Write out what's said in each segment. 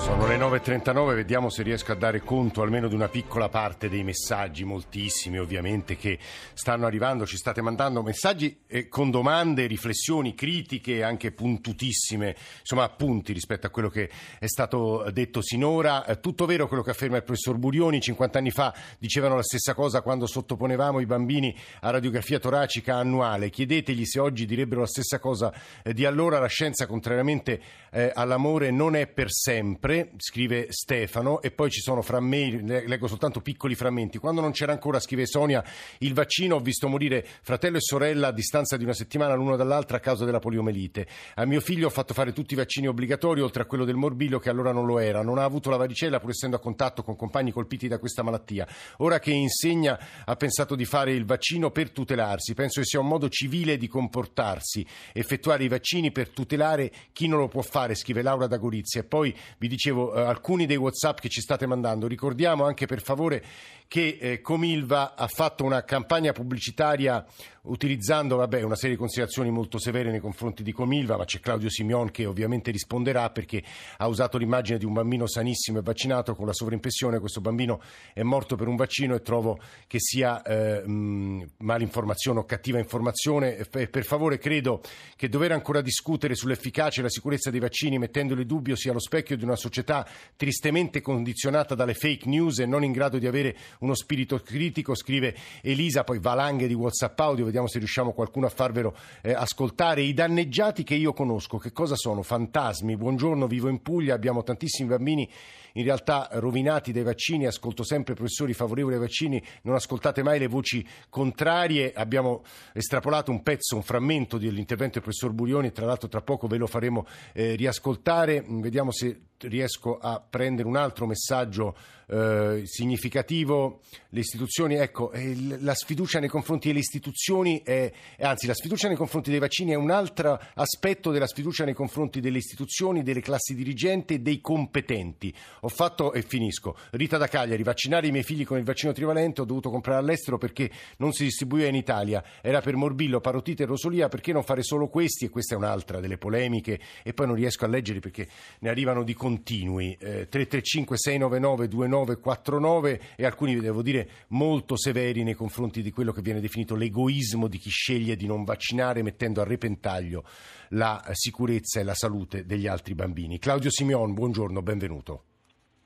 Sono le 9.39, vediamo se riesco a dare conto almeno di una piccola parte dei messaggi, moltissimi ovviamente, che stanno arrivando. Ci state mandando messaggi eh, con domande, riflessioni, critiche, anche puntutissime, insomma appunti rispetto a quello che è stato detto sinora. Eh, tutto vero quello che afferma il professor Burioni, 50 anni fa dicevano la stessa cosa quando sottoponevamo i bambini a radiografia toracica annuale. Chiedetegli se oggi direbbero la stessa cosa eh, di allora. La scienza, contrariamente eh, all'amore, non è per sempre sempre, scrive Stefano, e poi ci sono frammenti, leggo soltanto piccoli frammenti. Quando non c'era ancora, scrive Sonia, il vaccino ho visto morire fratello e sorella a distanza di una settimana l'uno dall'altra a causa della poliomelite. A mio figlio ho fatto fare tutti i vaccini obbligatori, oltre a quello del morbillo che allora non lo era. Non ha avuto la varicella pur essendo a contatto con compagni colpiti da questa malattia. Ora che insegna ha pensato di fare il vaccino per tutelarsi. Penso che sia un modo civile di comportarsi, effettuare i vaccini per tutelare chi non lo può fare, scrive Laura da Gorizia. E poi vi dice dicevo, eh, alcuni dei WhatsApp che ci state mandando. Ricordiamo anche per favore che eh, Comilva ha fatto una campagna pubblicitaria utilizzando vabbè, una serie di considerazioni molto severe nei confronti di Comilva, ma c'è Claudio Simeon che ovviamente risponderà perché ha usato l'immagine di un bambino sanissimo e vaccinato con la sovraimpressione. Questo bambino è morto per un vaccino e trovo che sia eh, malinformazione o cattiva informazione. Per favore credo che dover ancora discutere sull'efficacia e la sicurezza dei vaccini mettendoli in dubbio sia lo specchio di una società tristemente condizionata dalle fake news e non in grado di avere uno spirito critico, scrive Elisa, poi valanghe di WhatsApp audio, vediamo se riusciamo qualcuno a farvelo eh, ascoltare. I danneggiati che io conosco, che cosa sono? Fantasmi. Buongiorno, vivo in Puglia, abbiamo tantissimi bambini in realtà rovinati dai vaccini, ascolto sempre professori favorevoli ai vaccini, non ascoltate mai le voci contrarie, abbiamo estrapolato un pezzo, un frammento dell'intervento del professor Burioni, tra l'altro tra poco ve lo faremo eh, riascoltare, vediamo se riesco a prendere un altro messaggio eh, significativo. Le istituzioni, ecco, eh, la sfiducia nei confronti delle istituzioni, è, anzi la sfiducia nei confronti dei vaccini è un altro aspetto della sfiducia nei confronti delle istituzioni, delle classi dirigenti e dei competenti. Ho fatto, e finisco, Rita da Cagliari, vaccinare i miei figli con il vaccino trivalente, ho dovuto comprare all'estero perché non si distribuiva in Italia, era per morbillo, parotite e rosolia, perché non fare solo questi? E questa è un'altra delle polemiche, e poi non riesco a leggere perché ne arrivano di continui. Eh, 335 699 2949 e alcuni, devo dire, molto severi nei confronti di quello che viene definito l'egoismo di chi sceglie di non vaccinare mettendo a repentaglio la sicurezza e la salute degli altri bambini. Claudio Simeon, buongiorno, benvenuto.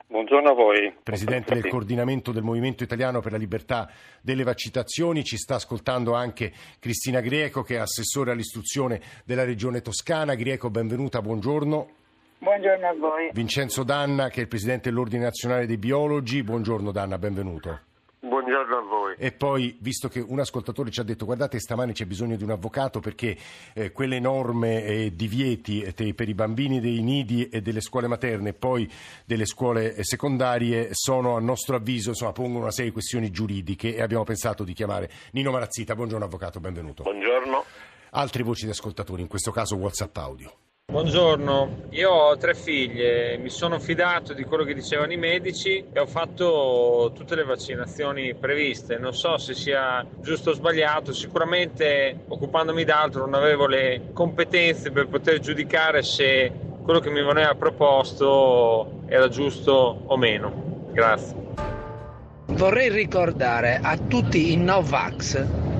Buongiorno a voi. Presidente del coordinamento del Movimento Italiano per la Libertà delle Vaccinazioni, ci sta ascoltando anche Cristina Grieco che è assessore all'istruzione della Regione Toscana. Grieco, benvenuta, buongiorno. Buongiorno a voi. Vincenzo Danna, che è il Presidente dell'Ordine Nazionale dei Biologi. Buongiorno Danna, benvenuto. Buongiorno a voi. E poi, visto che un ascoltatore ci ha detto guardate stamani c'è bisogno di un avvocato perché eh, quelle norme e divieti eh, per i bambini dei nidi e delle scuole materne e poi delle scuole secondarie sono a nostro avviso, insomma, pongono una serie di questioni giuridiche e abbiamo pensato di chiamare Nino Marazzita. Buongiorno avvocato, benvenuto. Buongiorno. Altre voci di ascoltatori, in questo caso WhatsApp audio. Buongiorno, io ho tre figlie, mi sono fidato di quello che dicevano i medici e ho fatto tutte le vaccinazioni previste. Non so se sia giusto o sbagliato, sicuramente occupandomi d'altro non avevo le competenze per poter giudicare se quello che mi veniva proposto era giusto o meno. Grazie. Vorrei ricordare a tutti i Novax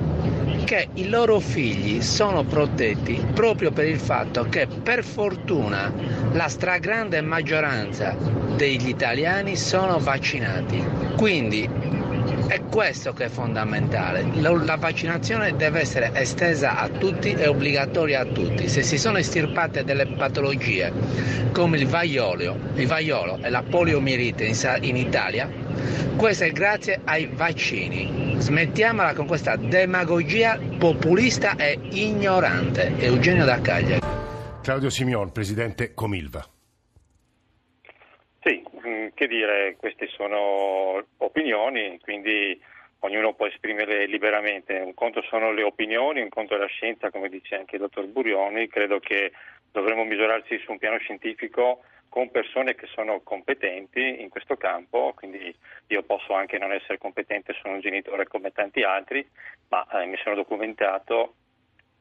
che i loro figli sono protetti proprio per il fatto che per fortuna la stragrande maggioranza degli italiani sono vaccinati. Quindi è questo che è fondamentale. La vaccinazione deve essere estesa a tutti e obbligatoria a tutti. Se si sono estirpate delle patologie come il vaiolo, il vaiolo e la poliomielite in Italia, questo è grazie ai vaccini. Smettiamola con questa demagogia populista e ignorante. Eugenio da Cagliari. Claudio Simeon, presidente Comilva. Sì, mm, che dire, queste sono opinioni, quindi ognuno può esprimerle liberamente. Un conto sono le opinioni, un conto è la scienza, come dice anche il dottor Burioni. Credo che dovremmo misurarsi su un piano scientifico con persone che sono competenti in questo campo, quindi io posso anche non essere competente, sono un genitore come tanti altri, ma eh, mi sono documentato,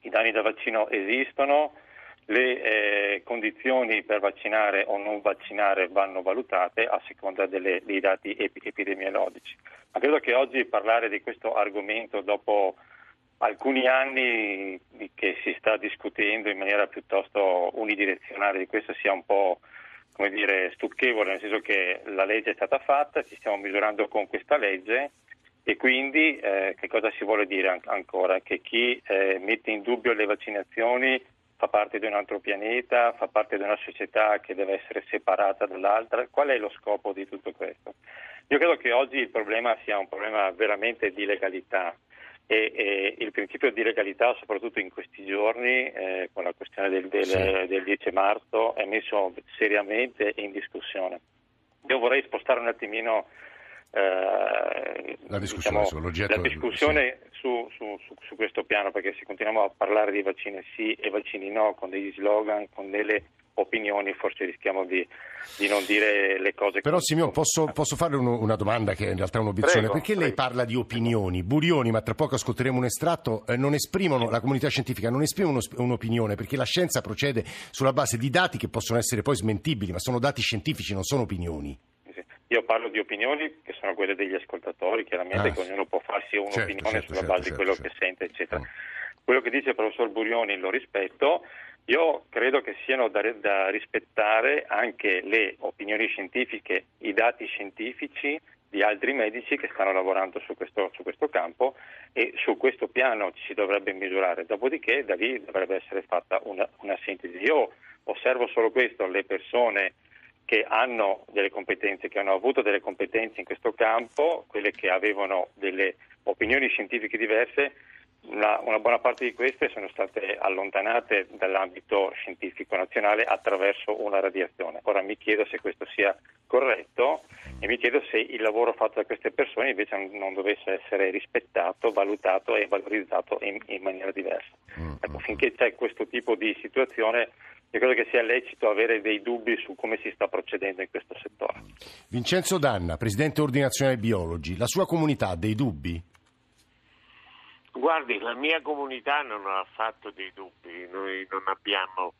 i danni da vaccino esistono, le eh, condizioni per vaccinare o non vaccinare vanno valutate a seconda delle, dei dati ep- epidemiologici. Ma credo che oggi parlare di questo argomento dopo alcuni anni che si sta discutendo in maniera piuttosto unidirezionale di questo sia un po' come dire, stucchevole, nel senso che la legge è stata fatta, ci stiamo misurando con questa legge e quindi eh, che cosa si vuole dire an- ancora? Che chi eh, mette in dubbio le vaccinazioni fa parte di un altro pianeta, fa parte di una società che deve essere separata dall'altra. Qual è lo scopo di tutto questo? Io credo che oggi il problema sia un problema veramente di legalità e, e il principio di legalità, soprattutto in questi giorni, eh, con la questione del, del, sì. del 10 marzo, è messo seriamente in discussione. Io vorrei spostare un attimino eh, la discussione, diciamo, la discussione sì. su, su, su, su, questo piano, perché se continuiamo a parlare di vaccini sì e vaccini no, con degli slogan, con delle opinioni, forse rischiamo di, di non dire le cose. Però Simeon, posso, posso farle un, una domanda che in realtà è un'obiezione? Prego, perché prego. lei parla di opinioni? Burioni, ma tra poco ascolteremo un estratto, eh, non esprimono, la comunità scientifica non esprime uno, un'opinione, perché la scienza procede sulla base di dati che possono essere poi smentibili, ma sono dati scientifici, non sono opinioni. Io parlo di opinioni che sono quelle degli ascoltatori, chiaramente, ah, che ognuno può farsi un'opinione certo, certo, sulla certo, base di quello certo. che sente, eccetera. Quello che dice il professor Burioni lo rispetto, io credo che siano da, da rispettare anche le opinioni scientifiche, i dati scientifici di altri medici che stanno lavorando su questo, su questo campo e su questo piano ci si dovrebbe misurare, dopodiché da lì dovrebbe essere fatta una, una sintesi. Io osservo solo questo, le persone che hanno delle competenze, che hanno avuto delle competenze in questo campo, quelle che avevano delle opinioni scientifiche diverse, una, una, buona parte di queste sono state allontanate dall'ambito scientifico nazionale attraverso una radiazione. Ora mi chiedo se questo sia corretto e mi chiedo se il lavoro fatto da queste persone invece non dovesse essere rispettato, valutato e valorizzato in, in maniera diversa. Ecco, finché c'è questo tipo di situazione io credo che sia lecito avere dei dubbi su come si sta procedendo in questo settore. Vincenzo Danna, Presidente Ordine Nazionale Biologi, la sua comunità ha dei dubbi? Guardi, la mia comunità non ha fatto dei dubbi, noi non abbiamo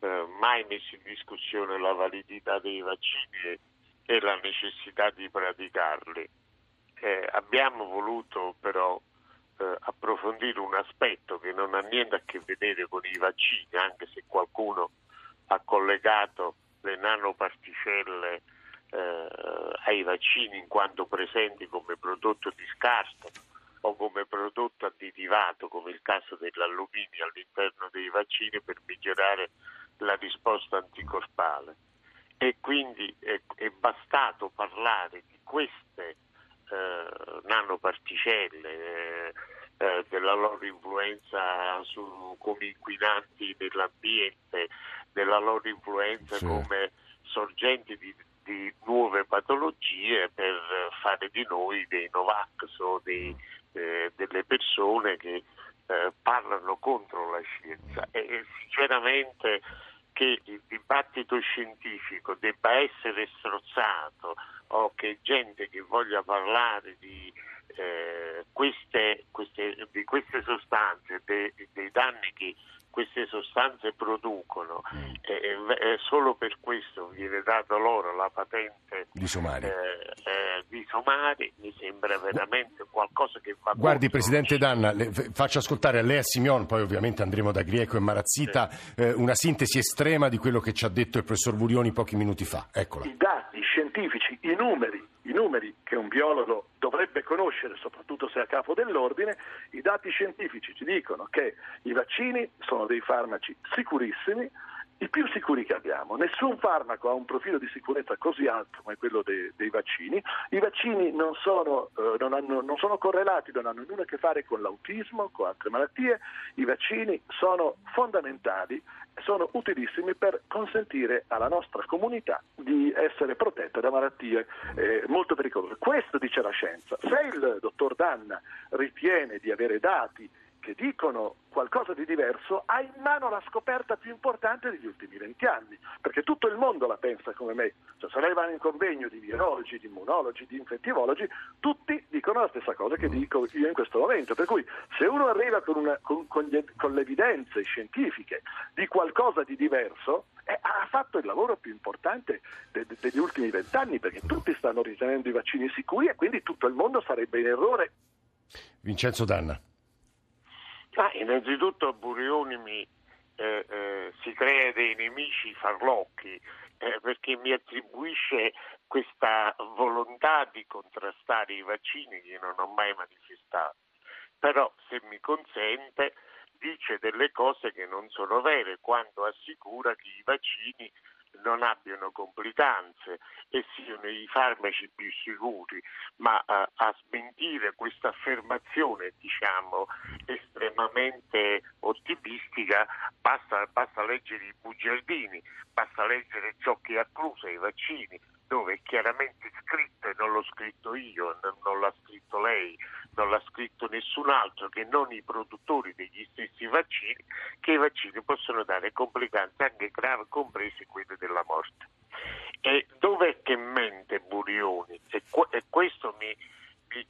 eh, mai messo in discussione la validità dei vaccini e, e la necessità di praticarli. Eh, abbiamo voluto però eh, approfondire un aspetto che non ha niente a che vedere con i vaccini, anche se qualcuno ha collegato le nanoparticelle eh, ai vaccini in quanto presenti come prodotto di scarto o come prodotto additivato, come il caso dell'alluminio all'interno dei vaccini per migliorare la risposta anticorpale. E quindi è, è bastato parlare di queste eh, nanoparticelle, eh, eh, della loro influenza su, come inquinanti nell'ambiente, della loro influenza Sì. come sorgenti di, di nuove patologie per fare di noi dei Novax o dei, delle persone che eh, parlano contro la scienza. E, sinceramente che il dibattito scientifico debba essere strozzato o che gente che voglia parlare di, eh, queste, queste- di queste sostanze, de- dei danni che queste sostanze producono, e, e- e solo per questo viene data loro la patente Di somari. eh, eh, di somari, mi sembra veramente qualcosa che va Guardi, contro Presidente Danna, le- faccio ascoltare a lei e a Simeon, poi ovviamente andremo da Grieco e Marazzita, eh, una sintesi estrema di quello che ci ha detto il professor Burioni pochi minuti fa. Eccola. i dati scientifici, i numeri, i numeri che un biologo dovrebbe conoscere, soprattutto se è a capo dell'ordine, i dati scientifici ci dicono che i vaccini sono dei farmaci sicurissimi, i più sicuri che abbiamo. Nessun farmaco ha un profilo di sicurezza così alto come quello dei, dei vaccini. I vaccini non sono, eh, non hanno- non sono correlati, non hanno nulla a che fare con l'autismo, con altre malattie. I vaccini sono fondamentali sono utilissimi per consentire alla nostra comunità di essere protetta da malattie eh, molto pericolose. Questo dice la scienza. Se il dottor Danna ritiene di avere dati che dicono qualcosa di diverso ha in mano la scoperta più importante degli ultimi venti anni, perché tutto il mondo la pensa come me. Cioè, se lei va in convegno di virologi, di immunologi, di infettivologi, tutti dicono la stessa cosa che dico io in questo momento. Per cui se uno arriva con, una, con, con, gli, con le evidenze scientifiche di qualcosa di diverso, eh, ha fatto il lavoro più importante de, de, degli ultimi vent'anni, perché tutti stanno ritenendo i vaccini sicuri e quindi tutto il mondo sarebbe in errore. Vincenzo Danna. Ah, innanzitutto Burioni mi, eh, eh, si crea dei nemici farlocchi eh, perché mi attribuisce questa volontà di contrastare i vaccini che non ho mai manifestato. Però se mi consente dice delle cose che non sono vere quando assicura che i vaccini non abbiano complicanze e siano i farmaci più sicuri, ma a, a smentire questa affermazione, diciamo, estremamente ottimistica, basta, basta leggere i bugiardini, basta leggere ciò che acclusa i vaccini, dove è chiaramente scritto, e non l'ho scritto io, non l'ha scritto lei, non l'ha scritto nessun altro che non i produttori degli stessi vaccini, che i vaccini possono dare complicanze anche gravi, comprese quelle della morte. E dov'è che mente Burioni? E, questo mi, mi,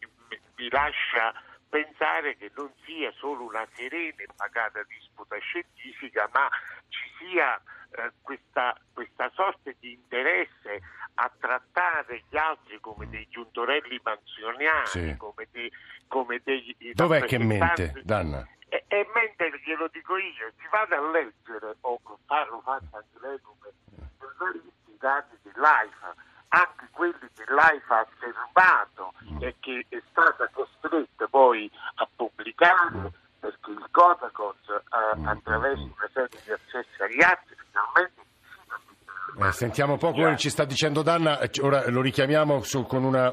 mi, lascia pensare che non sia solo una serena e pagata disputa scientifica, ma ci sia eh, questa, questa sorta di interesse a trattare gli altri come dei giuntorelli manzoniani, sì. come, dei, come dei... Dov'è che mente, Danna? E, e mentre glielo dico io, si vada a leggere, o farlo fatto anche lei come i dati dell'AIFA, anche quelli che l'AIFA ha osservato mm. e che è stata costretta poi a pubblicare perché il Codacos eh, attraverso una serie di accessi agli atti finalmente eh, sentiamo un po' quello che ci sta dicendo Danna, eh, ora lo richiamiamo una,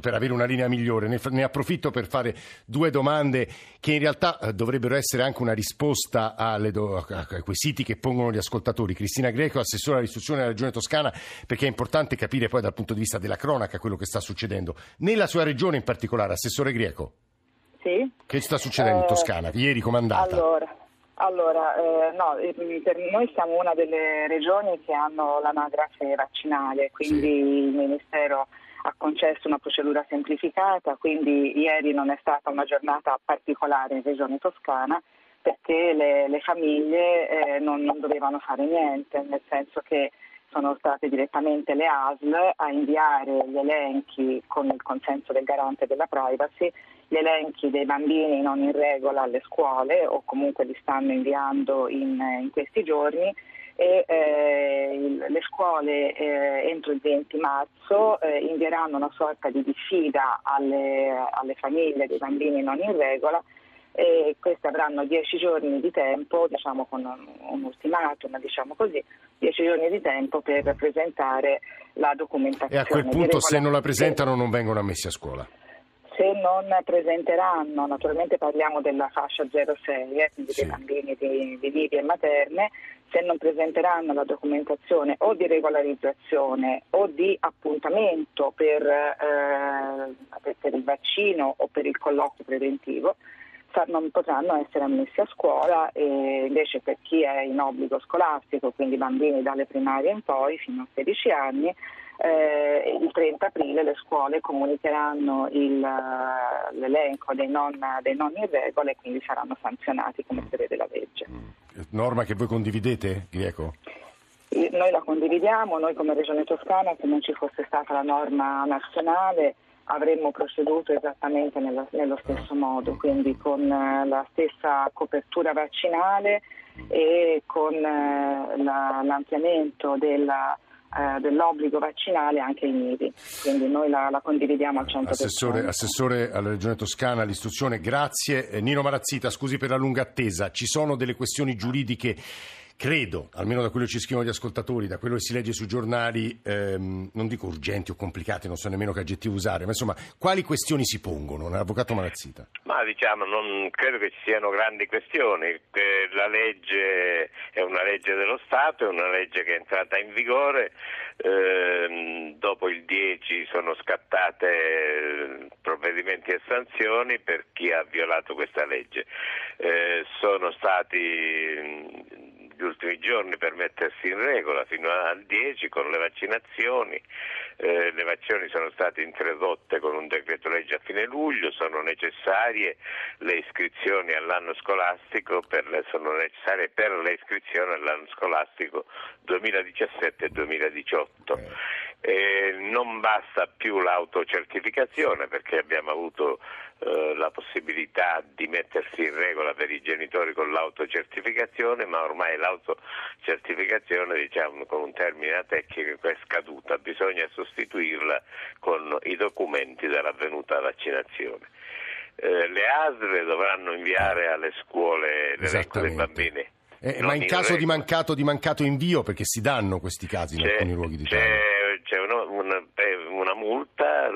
per avere una linea migliore. Ne, ne, approfitto per fare due domande che in realtà dovrebbero essere anche una risposta do, ai quesiti che pongono gli ascoltatori. Cristina Greco, assessore all'istruzione della Regione Toscana, perché è importante capire poi dal punto di vista della cronaca quello che sta succedendo. Nella sua regione in particolare, Assessore Greco, sì. che sta succedendo in eh, Toscana? Ieri comandata. Allora. Allora, eh, no, eh, per noi siamo una delle regioni che hanno l'anagrafe vaccinale, quindi sì. il Ministero ha concesso una procedura semplificata, quindi ieri non è stata una giornata particolare in Regione Toscana perché le, le famiglie eh, non, non dovevano fare niente, nel senso che sono state direttamente le ASL a inviare gli elenchi con il consenso del garante della privacy gli elenchi dei bambini non in regola alle scuole o comunque li stanno inviando in, in questi giorni e eh, le scuole eh, entro il 20 marzo eh, invieranno una sorta di diffida alle, alle, famiglie dei bambini non in regola e queste avranno 10 giorni di tempo, diciamo con un, un ultimatum, diciamo così, 10 giorni di tempo per presentare la documentazione. E a quel punto se non la presentano non vengono ammessi a scuola? Non presenteranno, naturalmente parliamo della fascia 06, eh, quindi sì. dei bambini di, di vivi e materne, se non presenteranno la documentazione o di regolarizzazione o di appuntamento per, eh, per il vaccino o per il colloquio preventivo, non potranno essere ammessi a scuola e invece per chi è in obbligo scolastico, quindi bambini dalle primarie in poi fino a 16 anni, eh, il 30 aprile le scuole comunicheranno il, l'elenco dei non, dei non in regola e quindi saranno sanzionati come prevede la legge. Mm. Norma che voi condividete, Grieco? Noi la condividiamo, noi come Regione Toscana se non ci fosse stata la norma nazionale avremmo proceduto esattamente nello, nello stesso modo, quindi con eh, la stessa copertura vaccinale e con eh, la, l'ampliamento della eh, dell'obbligo vaccinale anche ai nidi, quindi noi la, la condividiamo al 100%. Assessore, assessore, alla Regione Toscana all'istruzione, grazie. Eh, Nino Marazzita, scusi per la lunga attesa, ci sono delle questioni giuridiche credo, almeno da quello che ci scrivono gli ascoltatori, da quello che si legge sui giornali, ehm, non dico urgenti o complicate, non so nemmeno che aggettivo usare, ma insomma, quali questioni si pongono, Avvocato Malazzita? Ma diciamo, non credo che ci siano grandi questioni. La legge è una legge dello Stato, è una legge che è entrata in vigore, eh, dopo il 10 sono scattate eh, provvedimenti e sanzioni per chi ha violato questa legge. Eh, sono stati gli ultimi giorni per mettersi in regola fino al 10 con le vaccinazioni. Eh, le vaccinazioni sono state introdotte con un decreto legge a fine luglio, sono necessarie le iscrizioni all'anno scolastico, per le, sono necessarie per le iscrizioni all'anno scolastico 2017-2018. Eh, non basta più l'autocertificazione perché abbiamo avuto eh, la possibilità di mettersi in regola per i genitori con l'autocertificazione, ma ormai l'autocertificazione diciamo, con un termine tecnico è scaduta, bisogna sostituirla con i documenti dell'avvenuta vaccinazione. Eh, le ASL dovranno inviare alle scuole l'elenco dei bambini. Eh, ma in, caso di mancato, di mancato, invio, perché si danno questi casi in c'è, alcuni luoghi d'Italia? C'è, c'è una, una, una multa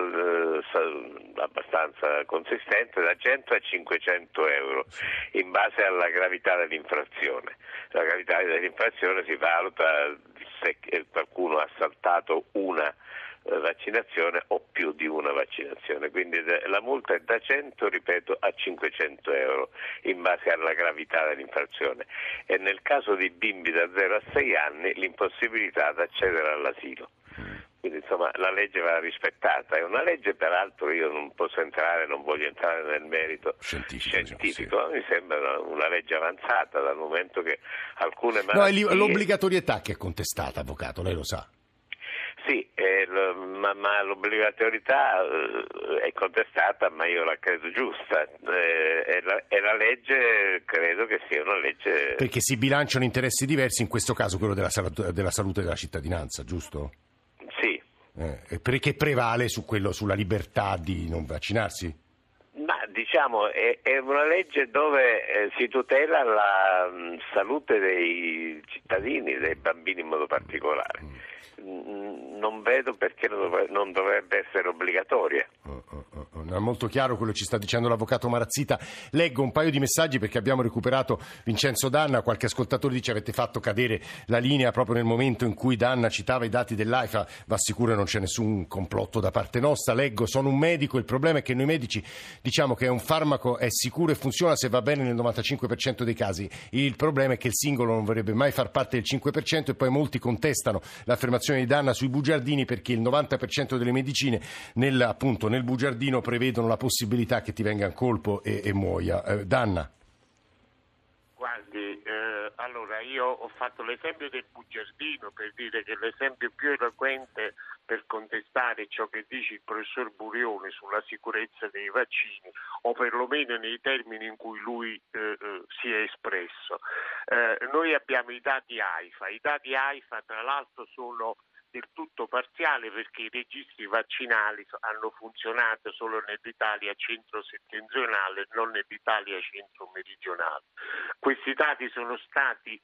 abbastanza consistente da 100 a 500 euro in base alla gravità dell'infrazione. La gravità dell'infrazione si valuta se qualcuno ha saltato una eh, vaccinazione o più di una vaccinazione, quindi la multa è da 100, ripeto, a 500 euro in base alla gravità dell'infrazione e nel caso di bimbi da 0 a 6 anni l'impossibilità ad accedere all'asilo. Quindi insomma la legge va rispettata, è una legge peraltro io non posso entrare, non voglio entrare nel merito scientifico, scientifico. Diciamo, sì. mi sembra una, una, legge avanzata dal momento che alcune malattie... No, è l'obbligatorietà che è contestata, Avvocato, lei lo sa. Sì, eh, lo, ma, ma, l'obbligatorietà eh, è contestata, ma io la credo giusta. Eh, e, la, e, la, legge credo che sia una legge. Perché si bilanciano interessi diversi, in questo caso quello della, della salute della cittadinanza, giusto? Eh, perché prevale su quello, sulla libertà di non vaccinarsi? Ma diciamo è, è una legge dove eh, si tutela la mh, salute dei cittadini, dei bambini in modo particolare. Mm non vedo perché non dovrebbe essere obbligatoria. Oh, oh, oh, è molto chiaro quello che ci sta dicendo l'avvocato Marazzita. Leggo un paio di messaggi perché abbiamo recuperato Vincenzo Danna. Qualche ascoltatore dice avete fatto cadere la linea proprio nel momento in cui Danna citava i dati dell'AIFA. Va sicuro non c'è nessun complotto da parte nostra. Leggo, sono un medico. Il problema è che noi medici diciamo che un farmaco è sicuro e funziona se va bene nel 95% dei casi. Il problema è che il singolo non vorrebbe mai far parte del 5% e poi molti contestano l'affermazione di Danna sui bugiardini perché il 90% delle medicine nel, appunto, nel bugiardino prevedono la possibilità che ti venga in colpo e, e muoia. Eh, Danna. Guardi, eh, allora io ho fatto l'esempio del bugiardino per dire che l'esempio più eloquente per contestare ciò che dice il professor Burione sulla sicurezza dei vaccini, o perlomeno nei termini in cui lui eh, eh, si è espresso. Eh, noi abbiamo i dati AIFA, i dati AIFA tra l'altro sono del tutto parziale perché i registri vaccinali hanno funzionato solo nell'Italia centro-settentrionale, non nell'Italia centro-meridionale. Questi dati sono stati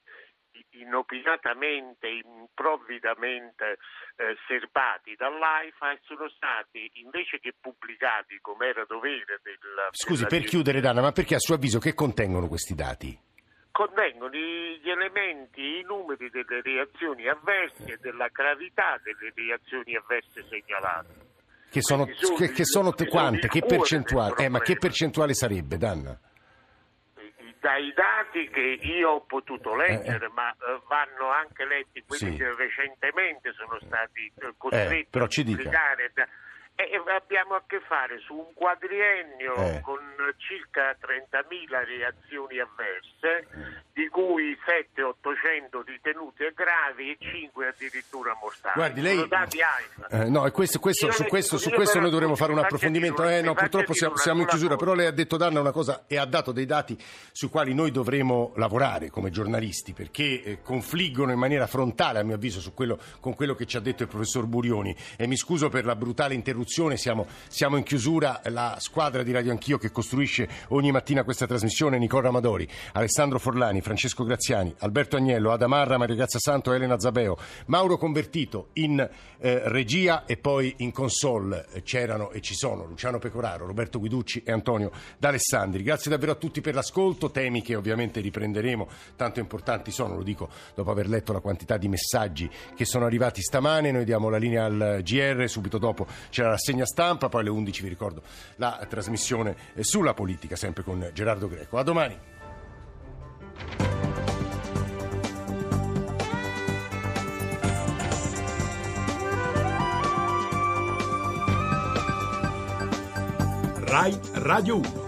inopinatamente, improvvidamente eh, serbati dall'AIFA e sono stati invece che pubblicati come era dovere del... Scusi, per chiudere Dana, ma perché a suo avviso che contengono questi dati? Contengono gli elementi, i numeri delle reazioni avverse e della gravità delle reazioni avverse segnalate. Che sono, che, che sono quante? Che percentuale? Eh, ma che percentuale sarebbe, Danna? dai dati che io ho potuto leggere, eh, eh. ma eh, vanno anche letti quelli sì. che recentemente sono stati eh, costretti a pubblicare. E abbiamo a che fare su un quadriennio eh. con circa 30.000 reazioni avverse, di cui 700-800 ritenute gravi e 5 addirittura mortali. Guardi, lei... Eh, no, questo, questo, su questo, su questo noi dovremo fare un approfondimento. Eh, no, purtroppo siamo, siamo, in chiusura, però lei ha detto Danna una cosa e ha dato dei dati sui quali noi dovremo lavorare come giornalisti, perché eh, confliggono in maniera frontale, a mio avviso, quello, con quello che ci ha detto il professor Burioni. E mi scuso per la brutale interruzione siamo, siamo, in chiusura, la squadra di Radio Anch'io che costruisce ogni mattina questa trasmissione, Nicola Amadori, Alessandro Forlani, Francesco Francesco Graziani, Alberto Agnello, Adamarra, Maria Grazia Santo, Elena Zabeo, Mauro Convertito in eh, regia e poi in console eh, c'erano e ci sono Luciano Pecoraro, Roberto Guiducci e Antonio D'Alessandri. Grazie davvero a tutti per l'ascolto, temi che ovviamente riprenderemo, tanto importanti sono, lo dico dopo aver letto la quantità di messaggi che sono arrivati stamane, noi diamo la linea al GR, subito dopo c'è la rassegna stampa, poi alle 11 vi ricordo la trasmissione eh, sulla politica, sempre con Gerardo Greco. A domani. Ray Rayu.